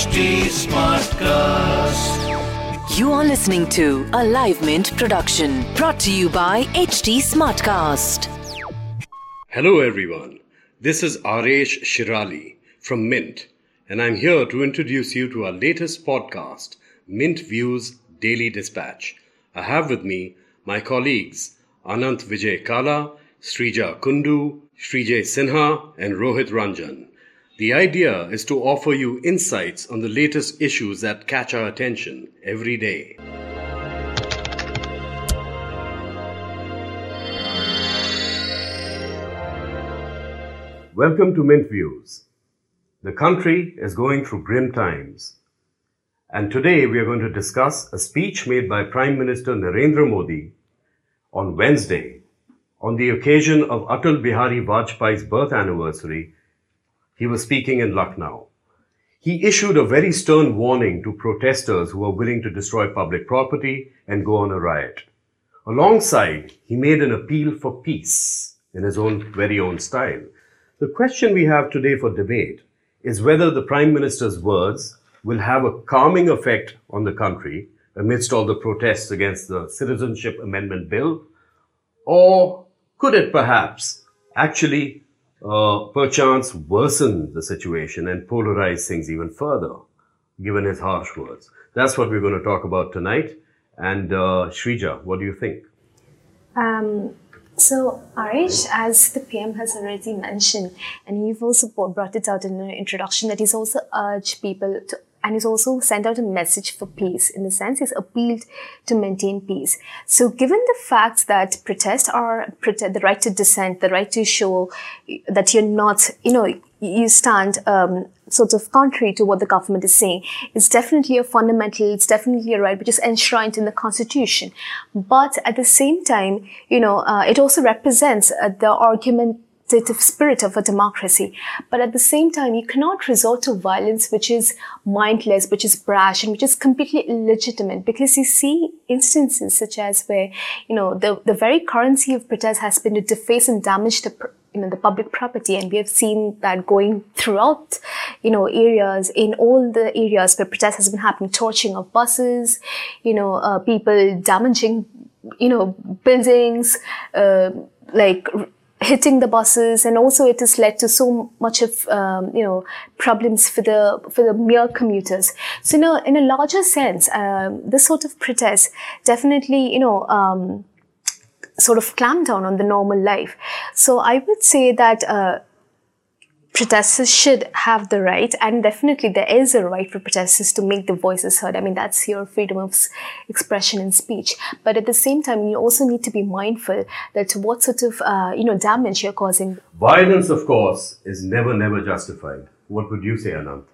HT Smartcast. You are listening to a Live Mint production brought to you by HT Smartcast. Hello, everyone. This is Aresh Shirali from Mint, and I'm here to introduce you to our latest podcast, Mint Views Daily Dispatch. I have with me my colleagues Anant Vijay Kala, Srija Kundu, Srijay Sinha, and Rohit Ranjan. The idea is to offer you insights on the latest issues that catch our attention every day. Welcome to Mint Views. The country is going through grim times. And today we are going to discuss a speech made by Prime Minister Narendra Modi on Wednesday on the occasion of Atal Bihari Vajpayee's birth anniversary he was speaking in Lucknow. He issued a very stern warning to protesters who were willing to destroy public property and go on a riot. Alongside, he made an appeal for peace in his own very own style. The question we have today for debate is whether the Prime Minister's words will have a calming effect on the country amidst all the protests against the Citizenship Amendment Bill, or could it perhaps actually uh, perchance worsen the situation and polarize things even further, given his harsh words. That's what we're going to talk about tonight. And uh, Shrija, what do you think? Um, so, Aresh, as the PM has already mentioned, and you've also brought it out in the introduction, that he's also urged people to and he's also sent out a message for peace. In the sense, he's appealed to maintain peace. So, given the fact that protests are the right to dissent, the right to show that you're not, you know, you stand um, sort of contrary to what the government is saying, it's definitely a fundamental, it's definitely a right which is enshrined in the constitution. But at the same time, you know, uh, it also represents uh, the argument spirit of a democracy. But at the same time, you cannot resort to violence which is mindless, which is brash, and which is completely illegitimate because you see instances such as where, you know, the, the very currency of protest has been to deface and damage the you know, the public property. And we have seen that going throughout, you know, areas, in all the areas where protest has been happening, torching of buses, you know, uh, people damaging, you know, buildings, uh, like hitting the buses and also it has led to so much of um, you know problems for the for the mere commuters. So you know in a larger sense um, this sort of protest definitely you know um, sort of clamp down on the normal life. So i would say that uh, protesters should have the right, and definitely there is a right for protesters to make their voices heard. I mean, that's your freedom of expression and speech. But at the same time, you also need to be mindful that what sort of, uh, you know, damage you're causing. Violence, of course, is never, never justified. What would you say, Anant?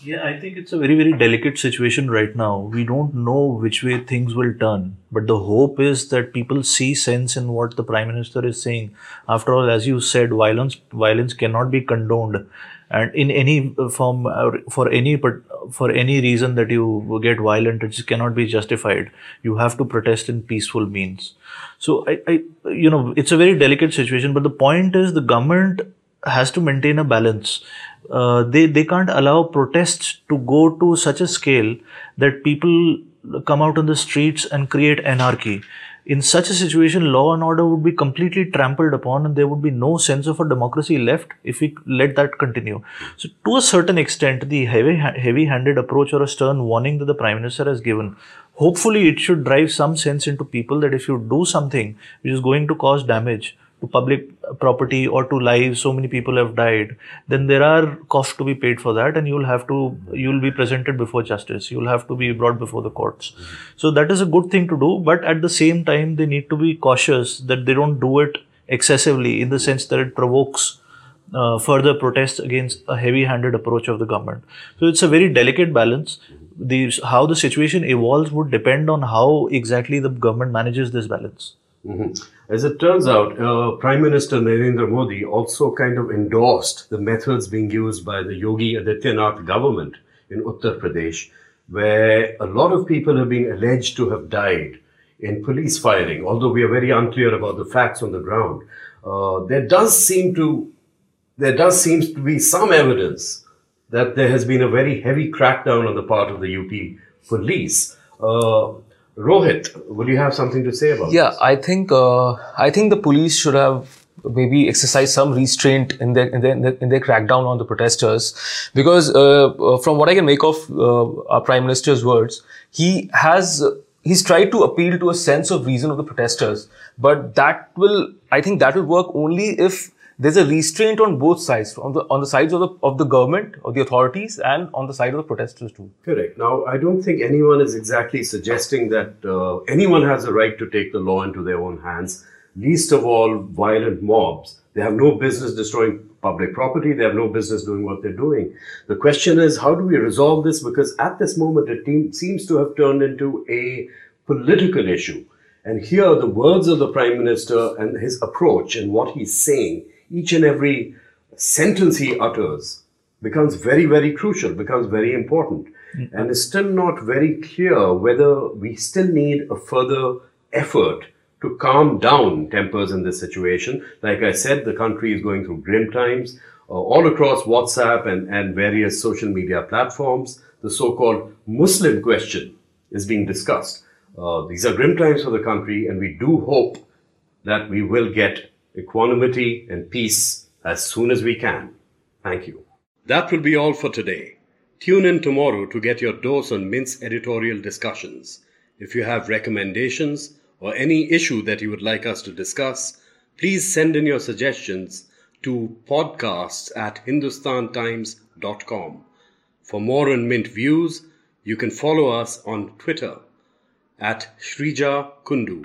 Yeah, I think it's a very, very delicate situation right now. We don't know which way things will turn, but the hope is that people see sense in what the Prime Minister is saying. After all, as you said, violence violence cannot be condoned, and in any form for any for any reason that you get violent, it cannot be justified. You have to protest in peaceful means. So I, I you know, it's a very delicate situation. But the point is, the government has to maintain a balance. Uh, they they can't allow protests to go to such a scale that people come out on the streets and create anarchy. In such a situation law and order would be completely trampled upon and there would be no sense of a democracy left if we let that continue. So to a certain extent the heavy heavy handed approach or a stern warning that the prime minister has given hopefully it should drive some sense into people that if you do something which is going to cause damage to public property or to lives so many people have died then there are costs to be paid for that and you'll have to you'll be presented before justice you'll have to be brought before the courts mm-hmm. so that is a good thing to do but at the same time they need to be cautious that they don't do it excessively in the sense that it provokes uh, further protests against a heavy-handed approach of the government. So it's a very delicate balance. The how the situation evolves would depend on how exactly the government manages this balance. Mm-hmm. As it turns out, uh, Prime Minister Narendra Modi also kind of endorsed the methods being used by the Yogi Adityanath government in Uttar Pradesh, where a lot of people have been alleged to have died in police firing. Although we are very unclear about the facts on the ground, uh, there does seem to there does seem to be some evidence that there has been a very heavy crackdown on the part of the UP police. Uh, Rohit, will you have something to say about this? yeah, this? I think uh, I think the police should have maybe exercised some restraint in their in their, in their, crackdown on the protesters, because uh, uh from what I can make of uh, our prime minister's words, he has he's tried to appeal to a sense of reason of the protesters, but that will I think that will work only if there's a restraint on both sides, on the on the sides of the of the government or the authorities, and on the side of the protesters too. Correct. Now, I don't think anyone is exactly suggesting that uh, anyone has a right to take the law into their own hands. Least of all, violent mobs. They have no business destroying public property. They have no business doing what they're doing. The question is, how do we resolve this? Because at this moment, it seems to have turned into a political issue. And here, the words of the Prime Minister and his approach and what he's saying each and every sentence he utters becomes very, very crucial, becomes very important. Mm-hmm. And it's still not very clear whether we still need a further effort to calm down tempers in this situation. Like I said, the country is going through grim times. Uh, all across WhatsApp and, and various social media platforms, the so called Muslim question is being discussed. Uh, these are grim times for the country, and we do hope that we will get equanimity, and peace as soon as we can. Thank you. That will be all for today. Tune in tomorrow to get your dose on Mint's editorial discussions. If you have recommendations or any issue that you would like us to discuss, please send in your suggestions to podcasts at hindustantimes.com. For more on Mint views, you can follow us on Twitter at Shrija Kundu.